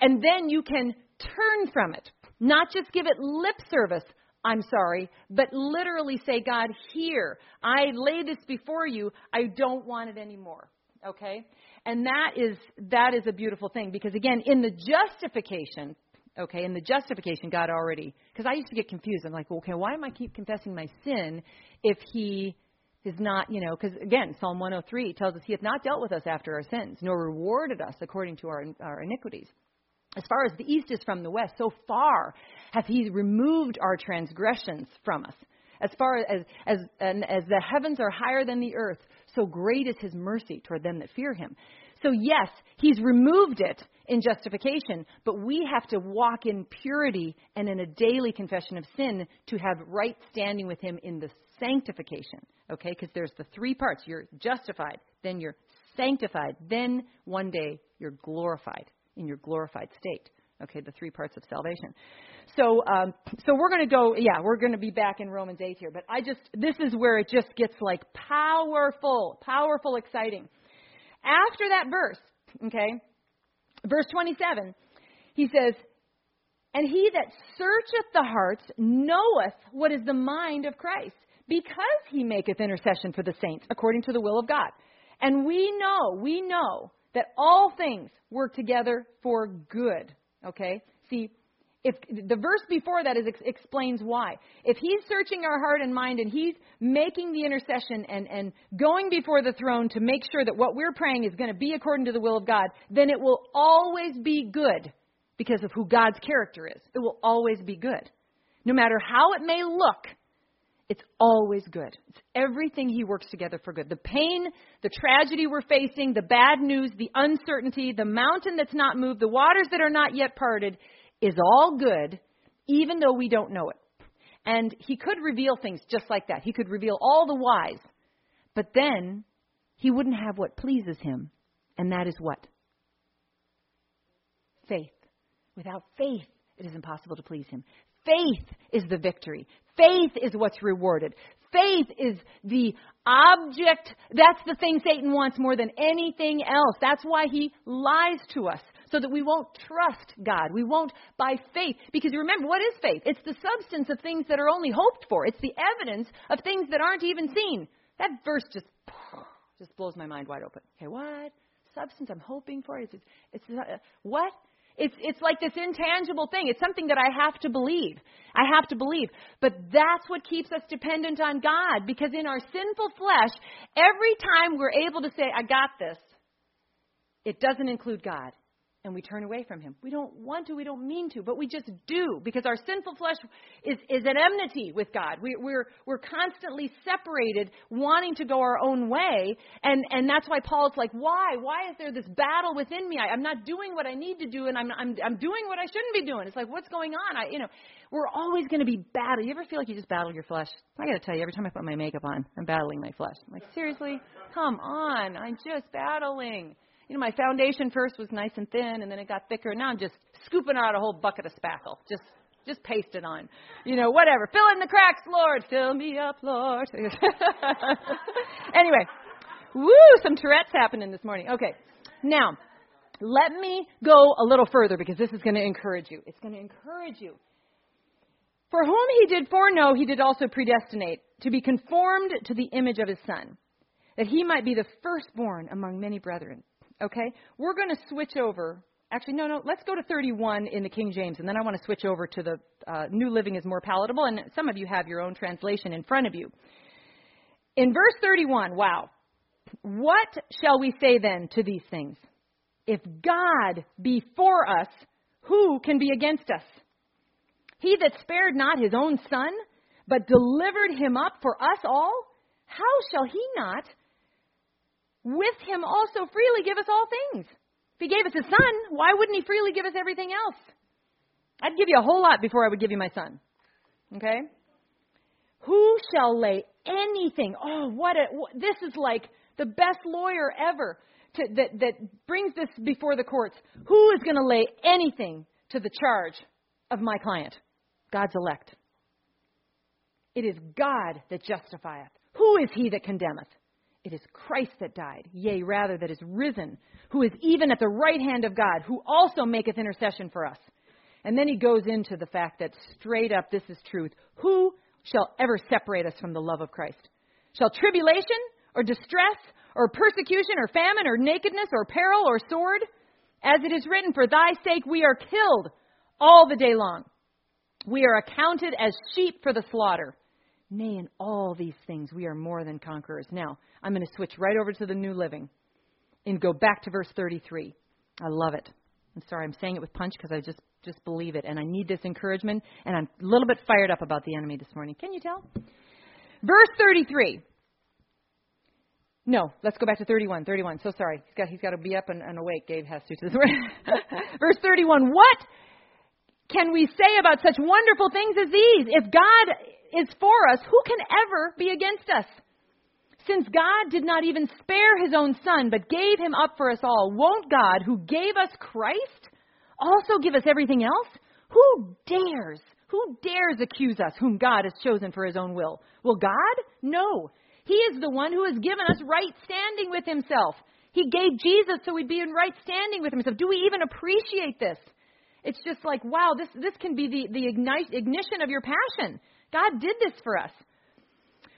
and then you can turn from it, not just give it lip service. I'm sorry, but literally say, God, here, I lay this before you. I don't want it anymore. Okay? And that is that is a beautiful thing because again, in the justification, Okay, and the justification God already, because I used to get confused. I'm like, okay, why am I keep confessing my sin if He is not, you know, because again, Psalm 103 tells us He hath not dealt with us after our sins, nor rewarded us according to our, our iniquities. As far as the east is from the west, so far hath He removed our transgressions from us. As far as as and as the heavens are higher than the earth, so great is His mercy toward them that fear Him. So yes, He's removed it in justification, but we have to walk in purity and in a daily confession of sin to have right standing with Him in the sanctification. Okay? Because there's the three parts. You're justified, then you're sanctified, then one day you're glorified in your glorified state. Okay, the three parts of salvation. So, um, so we're going to go. Yeah, we're going to be back in Romans 8 here. But I just, this is where it just gets like powerful, powerful, exciting. After that verse, okay, verse 27, he says, And he that searcheth the hearts knoweth what is the mind of Christ, because he maketh intercession for the saints according to the will of God. And we know, we know that all things work together for good. Okay? See, if the verse before that is explains why. If he's searching our heart and mind and he's making the intercession and, and going before the throne to make sure that what we're praying is going to be according to the will of God, then it will always be good because of who God's character is. It will always be good. No matter how it may look, it's always good. It's everything He works together for good. The pain, the tragedy we're facing, the bad news, the uncertainty, the mountain that's not moved, the waters that are not yet parted is all good, even though we don't know it. And He could reveal things just like that. He could reveal all the whys. But then He wouldn't have what pleases Him. And that is what? Faith. Without faith, it is impossible to please Him. Faith is the victory. Faith is what's rewarded. Faith is the object. That's the thing Satan wants more than anything else. That's why he lies to us, so that we won't trust God. We won't by faith. Because remember, what is faith? It's the substance of things that are only hoped for, it's the evidence of things that aren't even seen. That verse just, just blows my mind wide open. Okay, what? Substance I'm hoping for? It's, it's, uh, what? It's, it's like this intangible thing. It's something that I have to believe. I have to believe. But that's what keeps us dependent on God because in our sinful flesh, every time we're able to say, I got this, it doesn't include God and we turn away from him. We don't want to, we don't mean to, but we just do because our sinful flesh is, is at enmity with God. We, we're, we're constantly separated, wanting to go our own way. And, and that's why Paul's like, why? Why is there this battle within me? I, I'm not doing what I need to do and I'm, I'm, I'm doing what I shouldn't be doing. It's like, what's going on? I, you know, we're always going to be battling. You ever feel like you just battle your flesh? I got to tell you, every time I put my makeup on, I'm battling my flesh. I'm like, seriously? Come on. I'm just battling you know, my foundation first was nice and thin, and then it got thicker. And now I'm just scooping out a whole bucket of spackle. Just, just paste it on. You know, whatever. Fill in the cracks, Lord. Fill me up, Lord. anyway, woo, some Tourette's happening this morning. Okay, now let me go a little further because this is going to encourage you. It's going to encourage you. For whom he did foreknow, he did also predestinate to be conformed to the image of his Son, that he might be the firstborn among many brethren. Okay? We're going to switch over. Actually, no, no. Let's go to 31 in the King James, and then I want to switch over to the uh, New Living is more palatable. And some of you have your own translation in front of you. In verse 31, wow. What shall we say then to these things? If God be for us, who can be against us? He that spared not his own son, but delivered him up for us all, how shall he not with him also freely give us all things. If he gave us his son, why wouldn't he freely give us everything else? I'd give you a whole lot before I would give you my son. Okay? Who shall lay anything? Oh, what a what, this is like the best lawyer ever to, that that brings this before the courts. Who is going to lay anything to the charge of my client? God's elect. It is God that justifieth. Who is he that condemneth? It is Christ that died, yea, rather, that is risen, who is even at the right hand of God, who also maketh intercession for us. And then he goes into the fact that straight up this is truth. Who shall ever separate us from the love of Christ? Shall tribulation or distress or persecution or famine or nakedness or peril or sword? As it is written, For thy sake we are killed all the day long. We are accounted as sheep for the slaughter. Nay, in all these things we are more than conquerors. Now, I'm going to switch right over to the New Living and go back to verse 33. I love it. I'm sorry, I'm saying it with punch because I just just believe it, and I need this encouragement, and I'm a little bit fired up about the enemy this morning. Can you tell? Verse 33. No, let's go back to 31. 31. So sorry. He's got, he's got to be up and, and awake, Gabe has to. Verse 31. What can we say about such wonderful things as these? If God is for us, who can ever be against us? Since God did not even spare his own son, but gave him up for us all, won't God, who gave us Christ, also give us everything else? Who dares? Who dares accuse us whom God has chosen for his own will? Will God? No. He is the one who has given us right standing with himself. He gave Jesus so we'd be in right standing with himself. Do we even appreciate this? It's just like, wow, this, this can be the, the ignite, ignition of your passion. God did this for us.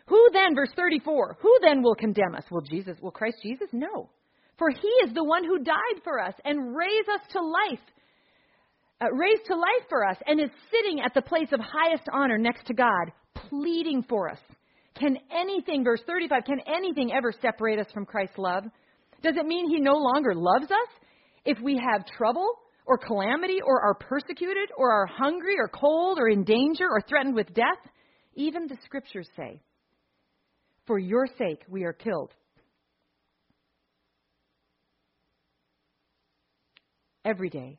Who then, verse 34, who then will condemn us? Will Jesus, will Christ Jesus? No. For he is the one who died for us and raised us to life, uh, raised to life for us, and is sitting at the place of highest honor next to God, pleading for us. Can anything, verse 35, can anything ever separate us from Christ's love? Does it mean he no longer loves us? If we have trouble or calamity or are persecuted or are hungry or cold or in danger or threatened with death? Even the scriptures say, For your sake we are killed. Every day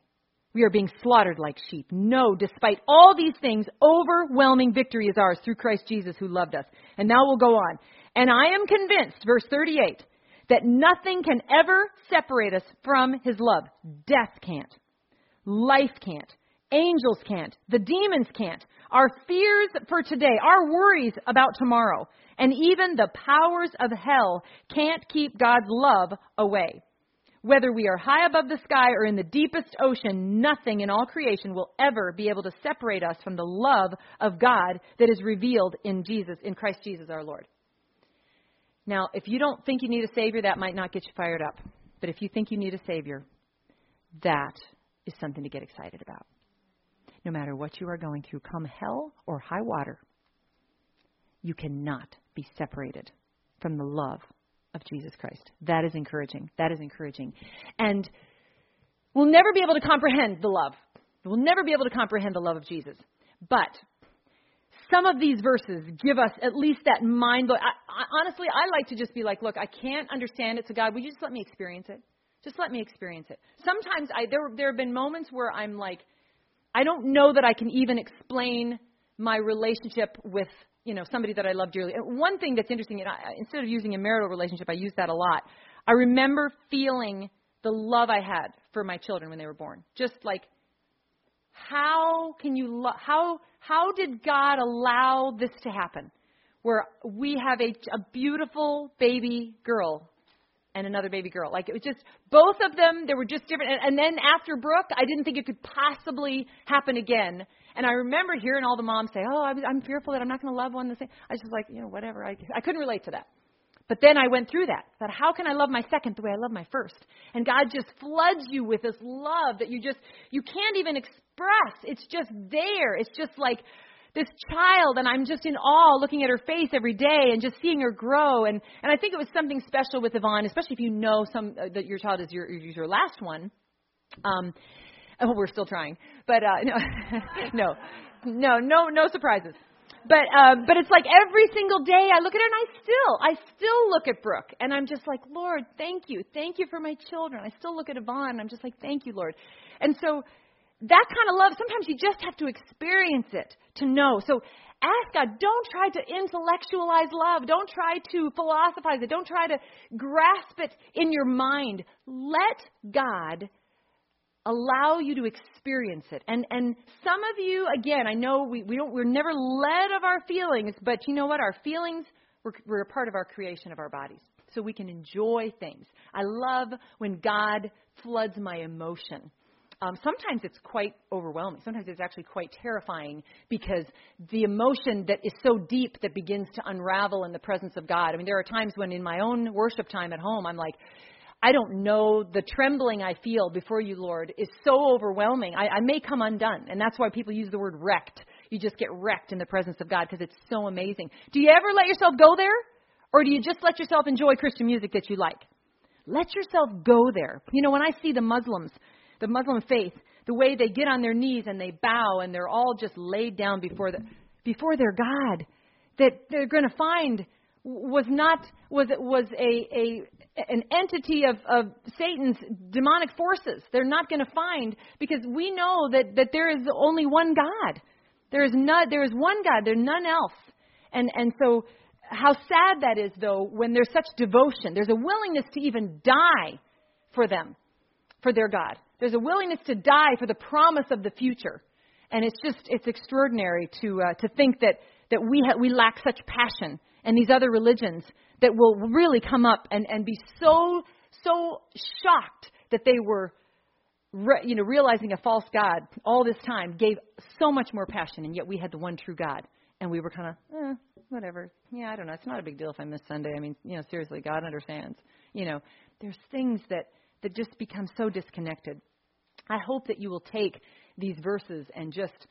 we are being slaughtered like sheep. No, despite all these things, overwhelming victory is ours through Christ Jesus who loved us. And now we'll go on. And I am convinced, verse 38, that nothing can ever separate us from his love. Death can't. Life can't. Angels can't. The demons can't. Our fears for today, our worries about tomorrow, and even the powers of hell can't keep God's love away. Whether we are high above the sky or in the deepest ocean, nothing in all creation will ever be able to separate us from the love of God that is revealed in Jesus, in Christ Jesus our Lord. Now, if you don't think you need a Savior, that might not get you fired up. But if you think you need a Savior, that is something to get excited about. No matter what you are going through, come hell or high water, you cannot be separated from the love of Jesus Christ. That is encouraging. That is encouraging. And we'll never be able to comprehend the love. We'll never be able to comprehend the love of Jesus. But some of these verses give us at least that mind blowing. honestly, I like to just be like, look, I can't understand it, so God, would you just let me experience it? Just let me experience it. Sometimes I, there, there have been moments where I'm like, I don't know that I can even explain my relationship with you know somebody that I love dearly. And one thing that's interesting, and I, instead of using a marital relationship, I use that a lot. I remember feeling the love I had for my children when they were born. Just like how can you lo- how how did God allow this to happen? Where we have a, a beautiful baby girl and another baby girl. Like it was just both of them. They were just different. And, and then after Brooke, I didn't think it could possibly happen again. And I remember hearing all the moms say, "Oh, I'm, I'm fearful that I'm not going to love one the same." I was just like, you know, whatever. I I couldn't relate to that. But then I went through that. That how can I love my second the way I love my first? And God just floods you with this love that you just you can't even express. It's just there. It's just like this child and I'm just in awe looking at her face every day and just seeing her grow and and I think it was something special with Yvonne, especially if you know some uh, that your child is your is your last one. Um oh, we're still trying. But uh no no. No, no no surprises. But um but it's like every single day I look at her and I still I still look at Brooke and I'm just like, "Lord, thank you. Thank you for my children." I still look at Yvonne and I'm just like, "Thank you, Lord." And so that kind of love, sometimes you just have to experience it to know. So ask God, don't try to intellectualize love. Don't try to philosophize it. Don't try to grasp it in your mind. Let God allow you to experience it. And and some of you, again, I know we, we don't we're never led of our feelings, but you know what? Our feelings we're, we're a part of our creation of our bodies. So we can enjoy things. I love when God floods my emotion um, sometimes it's quite overwhelming. Sometimes it's actually quite terrifying because the emotion that is so deep that begins to unravel in the presence of God. I mean, there are times when in my own worship time at home, I'm like, I don't know. The trembling I feel before you, Lord, is so overwhelming. I, I may come undone. And that's why people use the word wrecked. You just get wrecked in the presence of God because it's so amazing. Do you ever let yourself go there? Or do you just let yourself enjoy Christian music that you like? Let yourself go there. You know, when I see the Muslims the Muslim faith, the way they get on their knees and they bow and they're all just laid down before the before their God that they're going to find was not was was a a an entity of of Satan's demonic forces. They're not going to find because we know that that there is only one God. There is not there is one God. There's none else. And and so how sad that is though when there's such devotion. There's a willingness to even die for them, for their God. There's a willingness to die for the promise of the future. And it's just, it's extraordinary to, uh, to think that, that we, ha- we lack such passion and these other religions that will really come up and, and be so, so shocked that they were, re- you know, realizing a false God all this time gave so much more passion, and yet we had the one true God. And we were kind of, eh, whatever. Yeah, I don't know. It's not a big deal if I miss Sunday. I mean, you know, seriously, God understands. You know, there's things that, that just become so disconnected. I hope that you will take these verses and just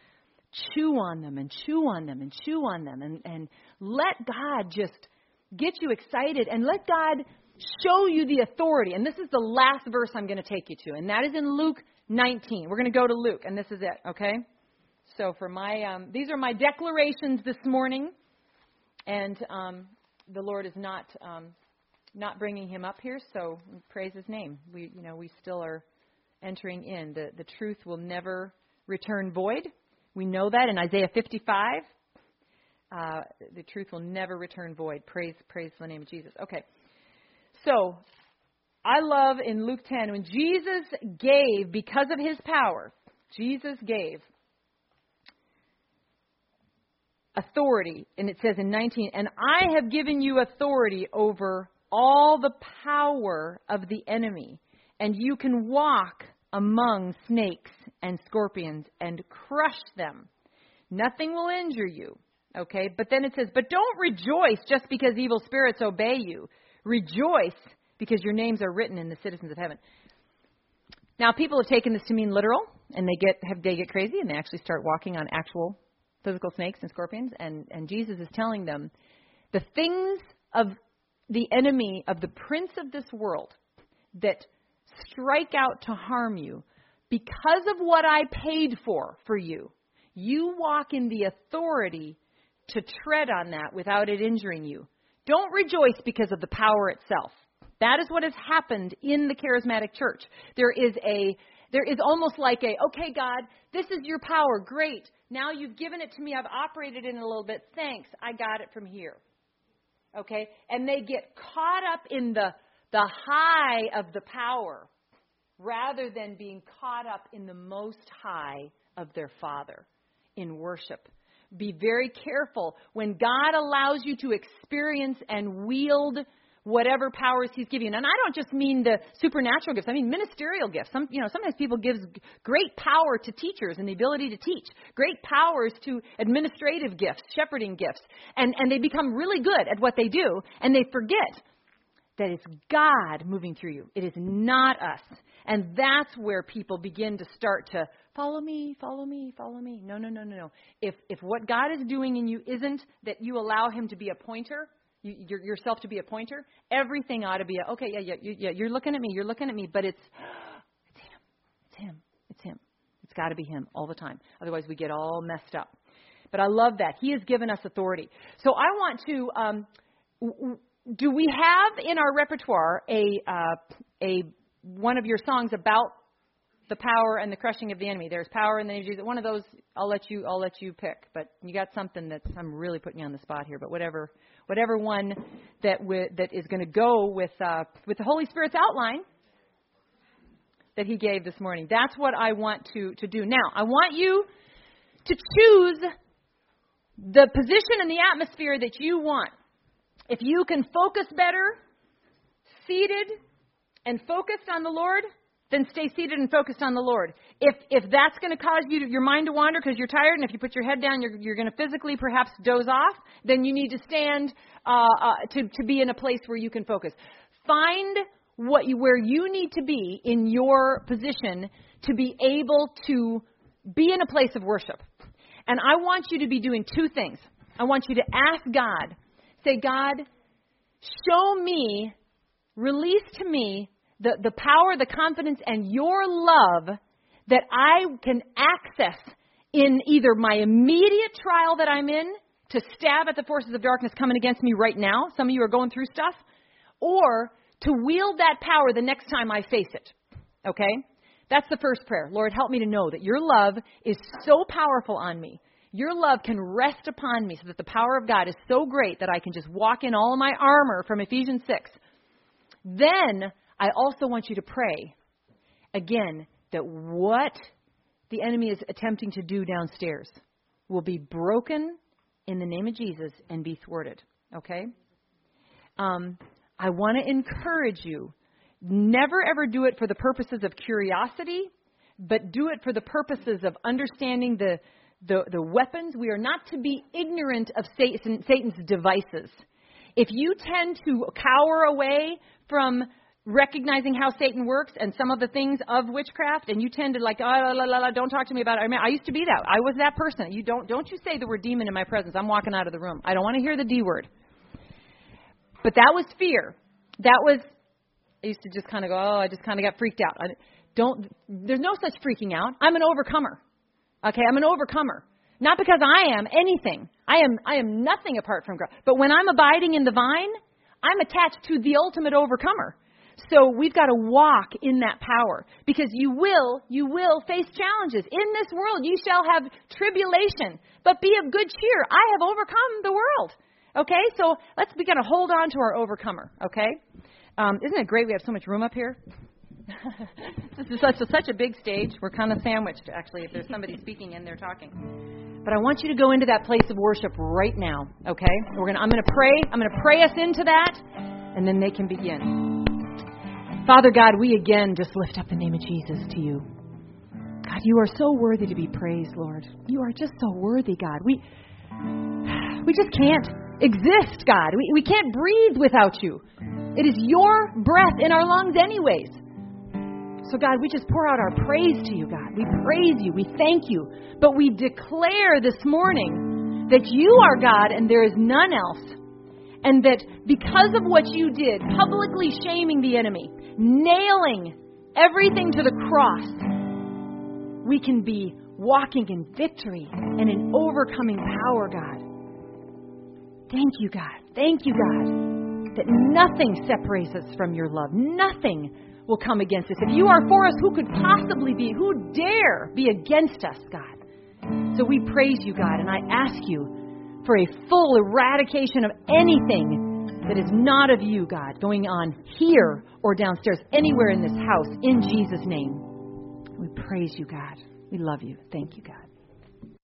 chew on them and chew on them and chew on them and, and let God just get you excited and let God show you the authority. And this is the last verse I'm going to take you to, and that is in Luke 19. We're going to go to Luke, and this is it, okay? So for my, um, these are my declarations this morning, and um, the Lord is not um, not bringing him up here. So praise His name. We, you know, we still are entering in. The the truth will never return void. We know that in Isaiah 55. Uh, the truth will never return void. Praise, praise the name of Jesus. Okay. So, I love in Luke 10 when Jesus gave because of his power. Jesus gave authority, and it says in 19, and I have given you authority over all the power of the enemy, and you can walk among snakes and scorpions and crush them. Nothing will injure you. Okay? But then it says, But don't rejoice just because evil spirits obey you. Rejoice because your names are written in the citizens of heaven. Now, people have taken this to mean literal, and they get have they get crazy, and they actually start walking on actual physical snakes and scorpions. And and Jesus is telling them, the things of the enemy of the prince of this world that strike out to harm you, because of what I paid for for you, you walk in the authority to tread on that without it injuring you. Don't rejoice because of the power itself. That is what has happened in the charismatic church. There is a there is almost like a, okay, God, this is your power. Great. Now you've given it to me. I've operated in it a little bit. Thanks. I got it from here. Okay? And they get caught up in the the high of the power rather than being caught up in the most high of their Father in worship. Be very careful when God allows you to experience and wield whatever powers he's giving. And I don't just mean the supernatural gifts. I mean ministerial gifts. Some, you know, sometimes people give great power to teachers and the ability to teach, great powers to administrative gifts, shepherding gifts, and and they become really good at what they do, and they forget that it's God moving through you. It is not us. And that's where people begin to start to follow me, follow me, follow me. No, no, no, no, no. If if what God is doing in you isn't that you allow Him to be a pointer, you, yourself to be a pointer, everything ought to be a, okay. Yeah, yeah, yeah. You're looking at me. You're looking at me. But it's it's Him. It's Him. It's Him. It's got to be Him all the time. Otherwise, we get all messed up. But I love that He has given us authority. So I want to. Um, do we have in our repertoire a uh, a one of your songs about the power and the crushing of the enemy? There's power in the name of Jesus. One of those I'll let you I'll let you pick. But you got something that's I'm really putting you on the spot here. But whatever whatever one that w- that is going to go with uh, with the Holy Spirit's outline that He gave this morning. That's what I want to to do. Now I want you to choose the position and the atmosphere that you want. If you can focus better, seated and focused on the Lord, then stay seated and focused on the Lord. If if that's going to cause you to, your mind to wander because you're tired, and if you put your head down, you're you're going to physically perhaps doze off, then you need to stand uh, uh, to to be in a place where you can focus. Find what you where you need to be in your position to be able to be in a place of worship. And I want you to be doing two things. I want you to ask God Say, God, show me, release to me the, the power, the confidence, and your love that I can access in either my immediate trial that I'm in to stab at the forces of darkness coming against me right now. Some of you are going through stuff. Or to wield that power the next time I face it. Okay? That's the first prayer. Lord, help me to know that your love is so powerful on me your love can rest upon me so that the power of God is so great that I can just walk in all of my armor from Ephesians 6. Then I also want you to pray again that what the enemy is attempting to do downstairs will be broken in the name of Jesus and be thwarted. Okay? Um, I want to encourage you never ever do it for the purposes of curiosity, but do it for the purposes of understanding the the, the weapons. We are not to be ignorant of Satan, Satan's devices. If you tend to cower away from recognizing how Satan works and some of the things of witchcraft, and you tend to like, oh, la, la, la, la, don't talk to me about it. I mean, I used to be that. I was that person. You don't, don't you say the word demon in my presence. I'm walking out of the room. I don't want to hear the D word. But that was fear. That was. I used to just kind of go, oh, I just kind of got freaked out. I don't. There's no such freaking out. I'm an overcomer. Okay, I'm an overcomer. Not because I am anything. I am I am nothing apart from God. But when I'm abiding in the vine, I'm attached to the ultimate overcomer. So we've got to walk in that power because you will, you will face challenges. In this world you shall have tribulation, but be of good cheer. I have overcome the world. Okay, so let's begin to hold on to our overcomer. Okay, um, isn't it great we have so much room up here? This is such a, such a big stage. We're kind of sandwiched, actually, if there's somebody speaking and they're talking. But I want you to go into that place of worship right now. Okay, we're gonna. I'm gonna pray. I'm gonna pray us into that, and then they can begin. Father God, we again just lift up the name of Jesus to you. God, you are so worthy to be praised, Lord. You are just so worthy, God. We we just can't exist, God. We, we can't breathe without you. It is your breath in our lungs, anyways. So, God, we just pour out our praise to you, God. We praise you. We thank you. But we declare this morning that you are God and there is none else. And that because of what you did, publicly shaming the enemy, nailing everything to the cross, we can be walking in victory and in overcoming power, God. Thank you, God. Thank you, God, that nothing separates us from your love. Nothing will come against us. If you are for us, who could possibly be? Who dare be against us, God? So we praise you, God, and I ask you for a full eradication of anything that is not of you, God, going on here or downstairs, anywhere in this house, in Jesus' name. We praise you, God. We love you. Thank you, God.